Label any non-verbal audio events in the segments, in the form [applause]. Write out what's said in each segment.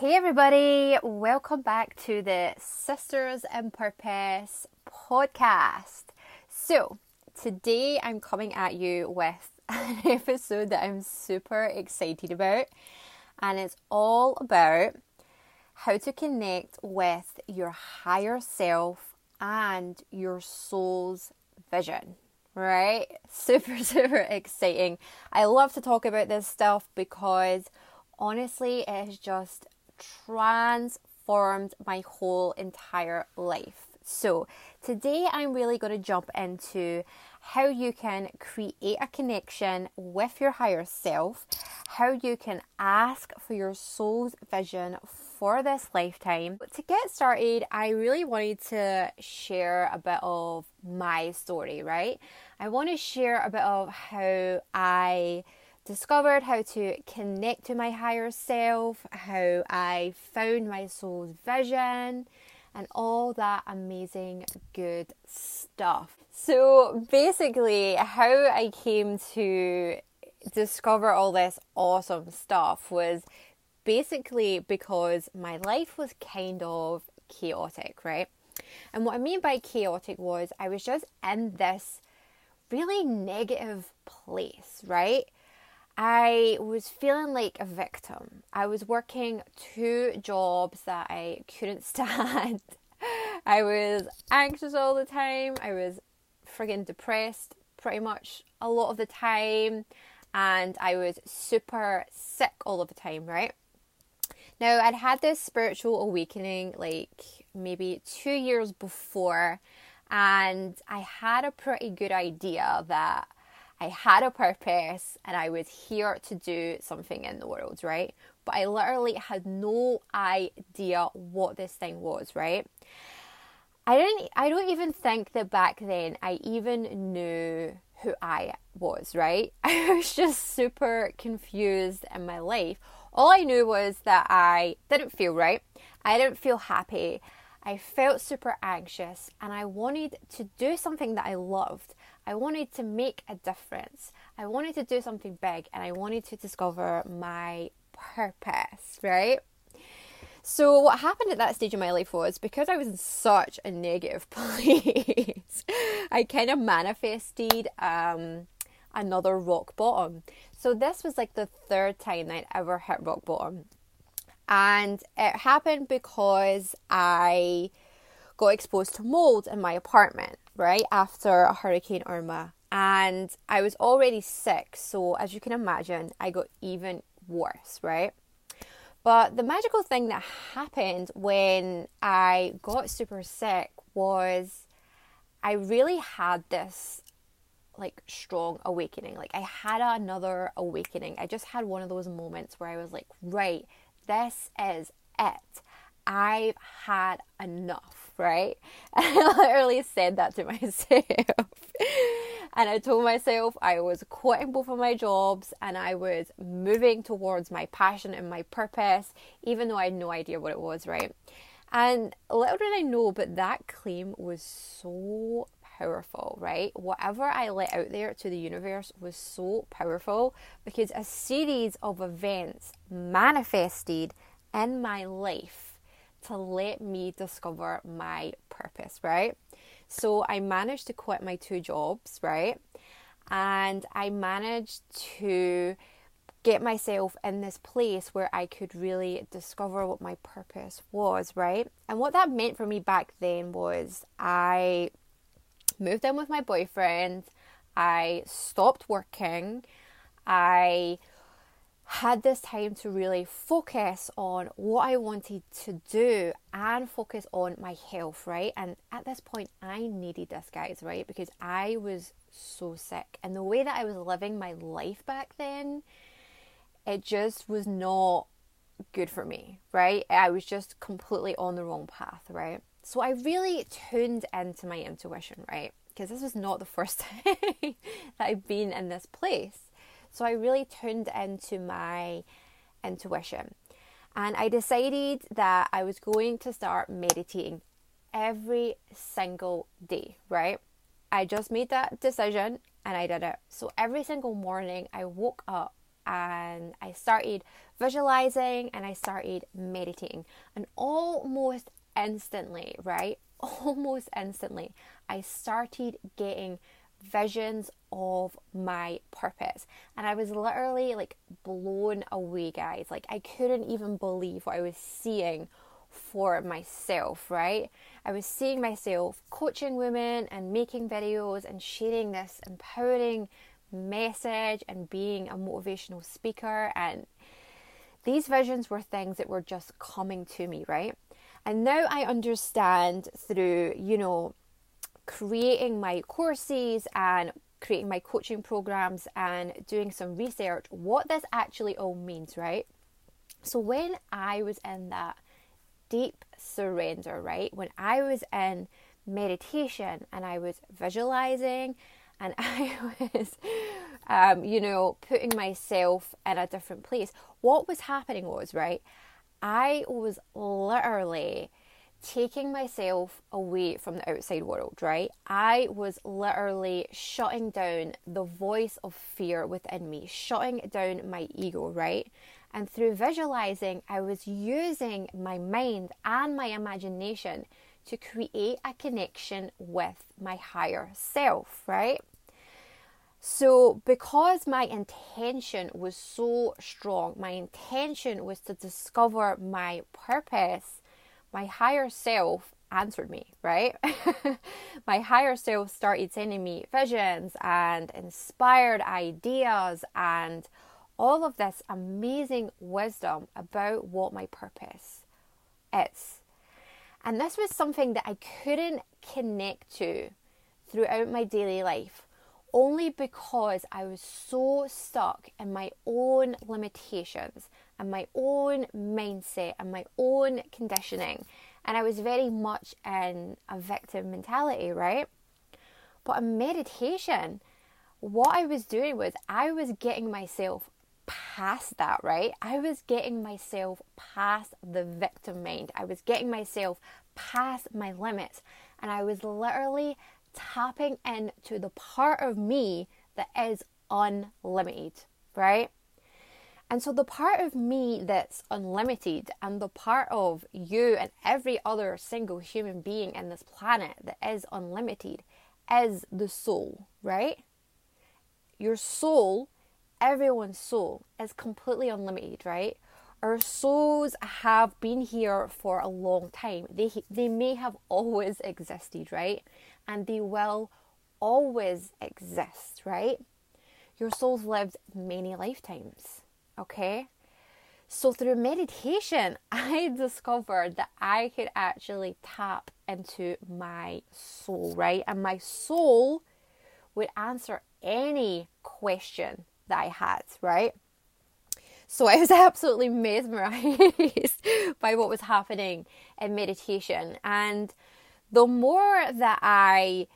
Hey, everybody, welcome back to the Sisters in Purpose podcast. So, today I'm coming at you with [laughs] an episode that I'm super excited about, and it's all about how to connect with your higher self and your soul's vision. Right? [laughs] Super, super exciting. I love to talk about this stuff because honestly, it has just transformed my whole entire life. So, today I'm really going to jump into how you can create a connection with your higher self, how you can ask for your soul's vision for this lifetime. But to get started, I really wanted to share a bit of my story, right? I want to share a bit of how I discovered how to connect to my higher self, how I found my soul's vision, and all that amazing good stuff. So, basically, how I came to discover all this awesome stuff was basically because my life was kind of chaotic, right? And what I mean by chaotic was I was just in this really negative place, right? I was feeling like a victim. I was working two jobs that I couldn't [laughs] stand. I was anxious all the time. I was friggin' depressed pretty much a lot of the time. And I was super sick all of the time, right? Now, I'd had this spiritual awakening like maybe two years before, and I had a pretty good idea that I had a purpose and I was here to do something in the world, right? But I literally had no idea what this thing was, right? I didn't I don't even think that back then I even knew who I was, right? [laughs] I was just super confused in my life. All I knew was that I didn't feel right. I didn't feel happy. I felt super anxious and I wanted to do something that I loved. I wanted to make a difference. I wanted to do something big and I wanted to discover my purpose, right? So, what happened at that stage of my life was because I was in such a negative [laughs] place, I kind of manifested um, another rock bottom. So, this was like the third time I'd ever hit rock bottom. And it happened because I got exposed to mold in my apartment right after Hurricane Irma. And I was already sick, so as you can imagine, I got even worse, right? But the magical thing that happened when I got super sick was I really had this like strong awakening. Like I had another awakening. I just had one of those moments where I was like, right, this is it. I've had enough, right? [laughs] And I literally said that to [laughs] myself. and I told myself I was quitting both of my jobs and I was moving towards my passion and my purpose, even though I had no idea what it was, right? And little did I know, but that claim was so powerful, right? Whatever I let out there to the universe was so powerful because a series of events manifested in my life to let me discover my purpose, right? So I managed to quit my two jobs, right? And I managed to get myself in this place where I could really discover what my purpose was, right? And what that meant for me back then was I moved in with my boyfriend, I stopped working, I had this time to really focus on what I wanted to do and focus on my health, right? And at this point, I needed this, guys, right? Because I was so sick. And the way that I was living my life back then, it just was not good for me, right? I was just completely on the wrong path, right? So I really tuned into my intuition, right? Because this was not the [laughs] first [laughs] time that I've been in this place. So I really tuned into my intuition. And I decided that I was going to start meditating every single day, right? I just made that decision and I did it. So every single morning I woke up and I started visualizing and I started meditating. And almost instantly, right? [laughs] Almost instantly, I started getting visions of my purpose. And I was literally like blown away, guys. Like, I couldn't even believe what I was seeing for myself, right? I was seeing myself coaching women and making videos and sharing this empowering message and being a motivational speaker. And these visions were things that were just coming to me, right? And now I understand through, you know, creating my courses and creating my coaching programs and doing some research what this actually all means, right? So when I was in that deep surrender, right? When I was in meditation and I was visualizing and [laughs] I was, um, you know, putting myself in a different place, what was happening was, right, I was literally taking myself away from the outside world, right? I was literally shutting down the voice of fear within me, shutting down my ego, right? And through visualizing, I was using my mind and my imagination to create a connection with my higher self, right? So, because my intention was so strong, my intention was to discover my purpose, my higher self answered me, right? [laughs] my higher self started sending me visions and inspired ideas and all of this amazing wisdom about what my purpose is. And this was something that I couldn't connect to throughout my daily life only because I was so stuck in my own limitations and my own mindset and my own conditioning. And I was very much in a victim mentality, right? But in meditation, what I was doing was I was getting myself past that, right? I was getting myself past the victim mind. I was getting myself past my limits. And I was literally tapping into the part of me that is unlimited, right? And so the part of me that's unlimited and the part of you and every other single human being in this planet that is unlimited is the soul, right? Your soul everyone's soul is completely unlimited, right? Our souls have been here for a long time. They they may have always existed, right? And they will always exist, right? Your soul's lived many lifetimes, okay? So through meditation, [laughs] I discovered that I could actually tap into my soul, right? And my soul would answer any question that I had, right? So I was [laughs] absolutely mesmerized [laughs] by what was happening in meditation. And the more that I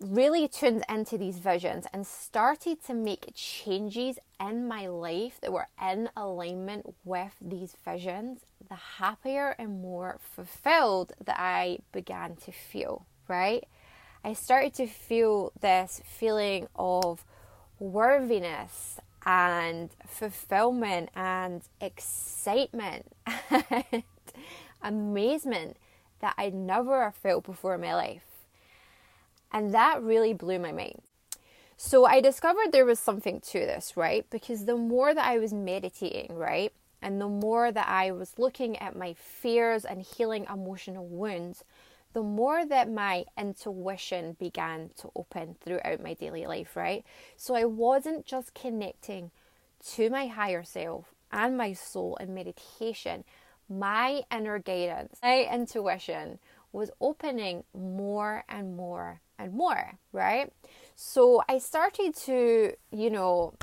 really tuned into these visions and started to make changes in my life that were in alignment with these visions, the happier and more fulfilled that I began to feel, right? I started to feel this feeling of worthiness and fulfillment and excitement [laughs] and amazement that I'd never felt before in my life. And that really blew my mind. So I discovered there was something to this, right? Because the more that I was meditating, right? And the more that I was looking at my fears and healing emotional wounds, the more that my intuition began to open throughout my daily life, right? So I wasn't just connecting to my higher self and my soul in meditation, my inner guidance, my intuition was opening more and more and more, right? So I started to, you know,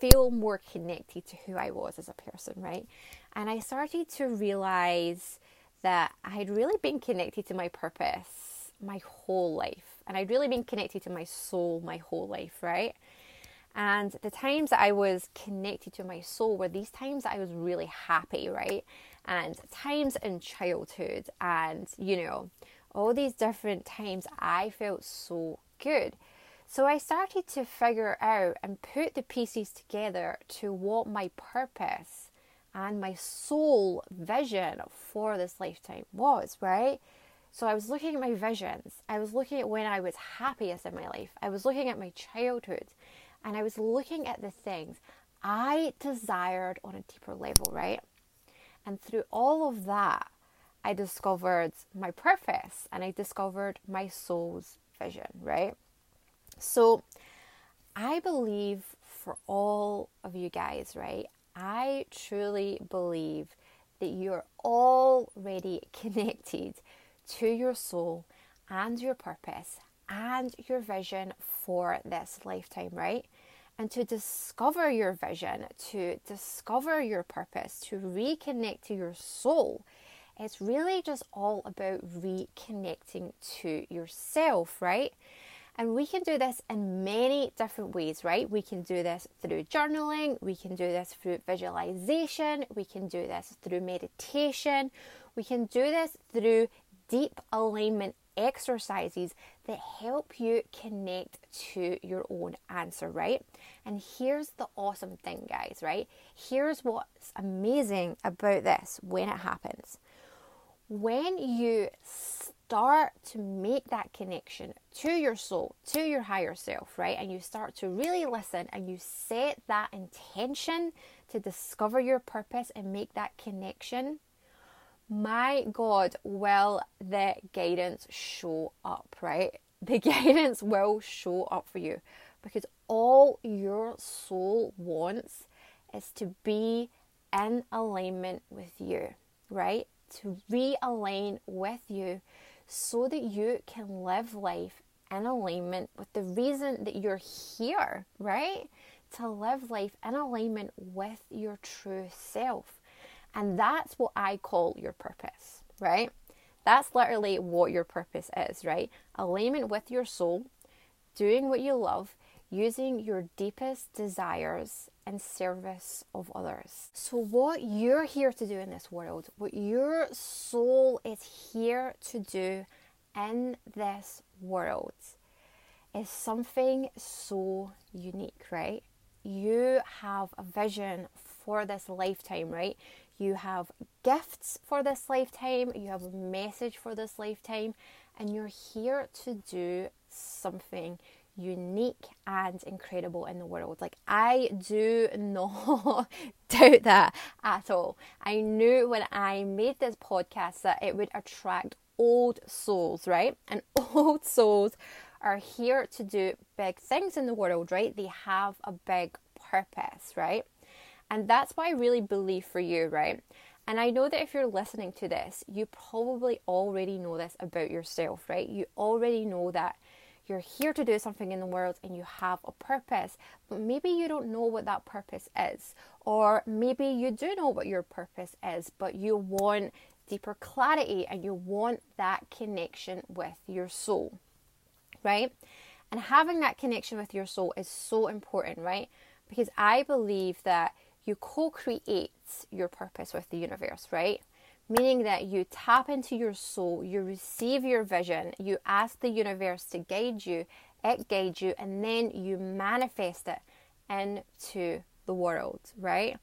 feel more connected to who I was as a person, right? And I started to realize that I had really been connected to my purpose my whole life. And I'd really been connected to my soul my whole life, right? And the times that I was connected to my soul were these times that I was really happy, right? And times in childhood, and you know, all these different times I felt so good. So I started to figure out and put the pieces together to what my purpose and my soul vision for this lifetime was, right? So I was looking at my visions. I was looking at when I was happiest in my life. I was looking at my childhood and I was looking at the things I desired on a deeper level, right? And through all of that, I discovered my purpose and I discovered my soul's vision, right? So I believe for all of you guys, right? I truly believe that you're already [laughs] connected to your soul and your purpose and your vision for this lifetime, right? And to discover your vision, to discover your purpose, to reconnect to your soul, it's really just all about reconnecting to yourself, right? And we can do this in many different ways, right? We can do this through journaling, we can do this through visualization, we can do this through meditation, we can do this through deep alignment exercises that help you connect to your own answer, right? And here's the awesome thing, guys, right? Here's what's amazing about this when it happens. When you start to make that connection to your soul, to your higher self, right? And you start to really listen and you set that intention to discover your purpose and make that connection my God, will the guidance show up, right? [laughs] The guidance will show up for you because all your soul wants is to be in alignment with you, right? To realign with you so that you can live life in alignment with the reason that you're here, right? To live life in alignment with your true self. And that's what I call your purpose, right? That's literally what your purpose is, right? Alignment with your soul, doing what you love, using your deepest desires and service of others. So, what you're here to do in this world, what your soul is here to do in this world, is something so unique, right? You have a vision for this lifetime, right? You have gifts for this lifetime, you have a message for this lifetime, and you're here to do something unique and incredible in the world. Like, I do [laughs] not doubt that at all. I knew when I made this podcast that it would attract old souls, right? And [laughs] old souls are here to do big things in the world, right? They have a big purpose, right? And that's what I really believe for you, right? And I know that if you're listening to this, you probably already know this about yourself, right? You already know that you're here to do something in the world and you have a purpose, but maybe you don't know what that purpose is. Or maybe you do know what your purpose is, but you want deeper clarity and you want that connection with your soul, right? And having that connection with your soul is so important, right? Because I believe that you co create your purpose with the universe, right? Meaning that you tap into your soul, you receive your vision, you ask the universe to guide you, it guides you, and then you manifest it into the world, right?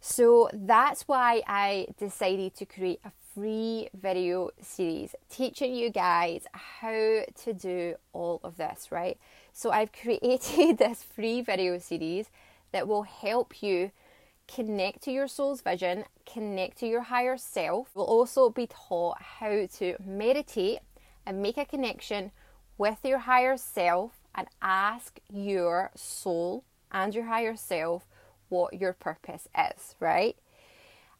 So that's why I decided to create a free video series teaching you guys how to do all of this, right? So I've [laughs] created this free video series that will help you connect to your soul's vision, connect to your higher self. We'll also be taught how to meditate and make a connection with your higher self and ask your soul and your higher self what your purpose is, right?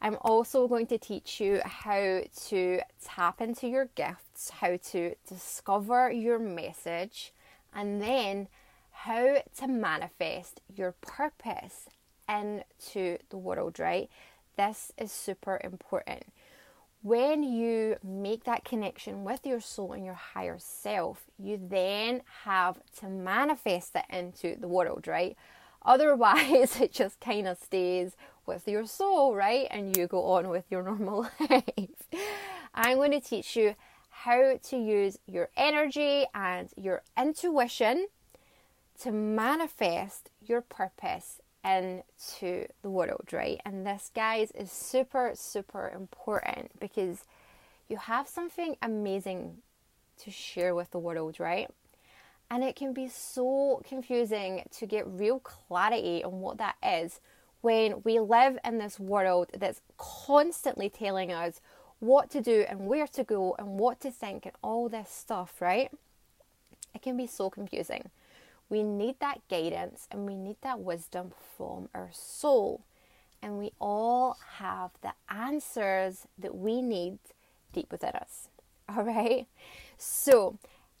I'm also going to teach you how to tap into your gifts, how to discover your message, and then how to manifest your purpose into the world, right? This is super important. When you make that connection with your soul and your higher self, you then have to manifest it into the world, right? Otherwise, [laughs] it just kind of stays with your soul, right? And you go on with your [laughs] normal life. I'm going to teach you how to use your energy and your intuition to manifest your purpose into the world, right? And this, guys, is super, super important because you have something amazing to share with the world, right? And it can be so confusing to get real clarity on what that is when we live in this world that's constantly telling us what to do and where to go and what to think and all this stuff, right? It can be so confusing. We need that guidance and we need that wisdom from our soul. And we all have the answers that we need deep within us. [laughs] All right? So,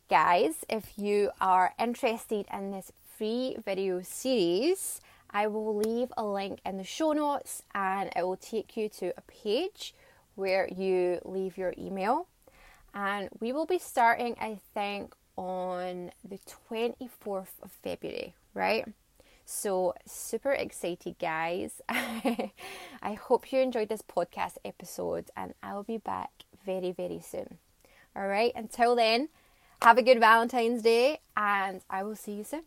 guys, if you are interested in this free video series, I will leave a link in the show notes and it will take you to a page where you leave your email. And we will be starting, I think, on the 24th of February, right? So, super excited, guys. [laughs] I hope you enjoyed this podcast episode, and I'll be back very, very soon. All right, until then, have a good Valentine's Day, and I will see you soon.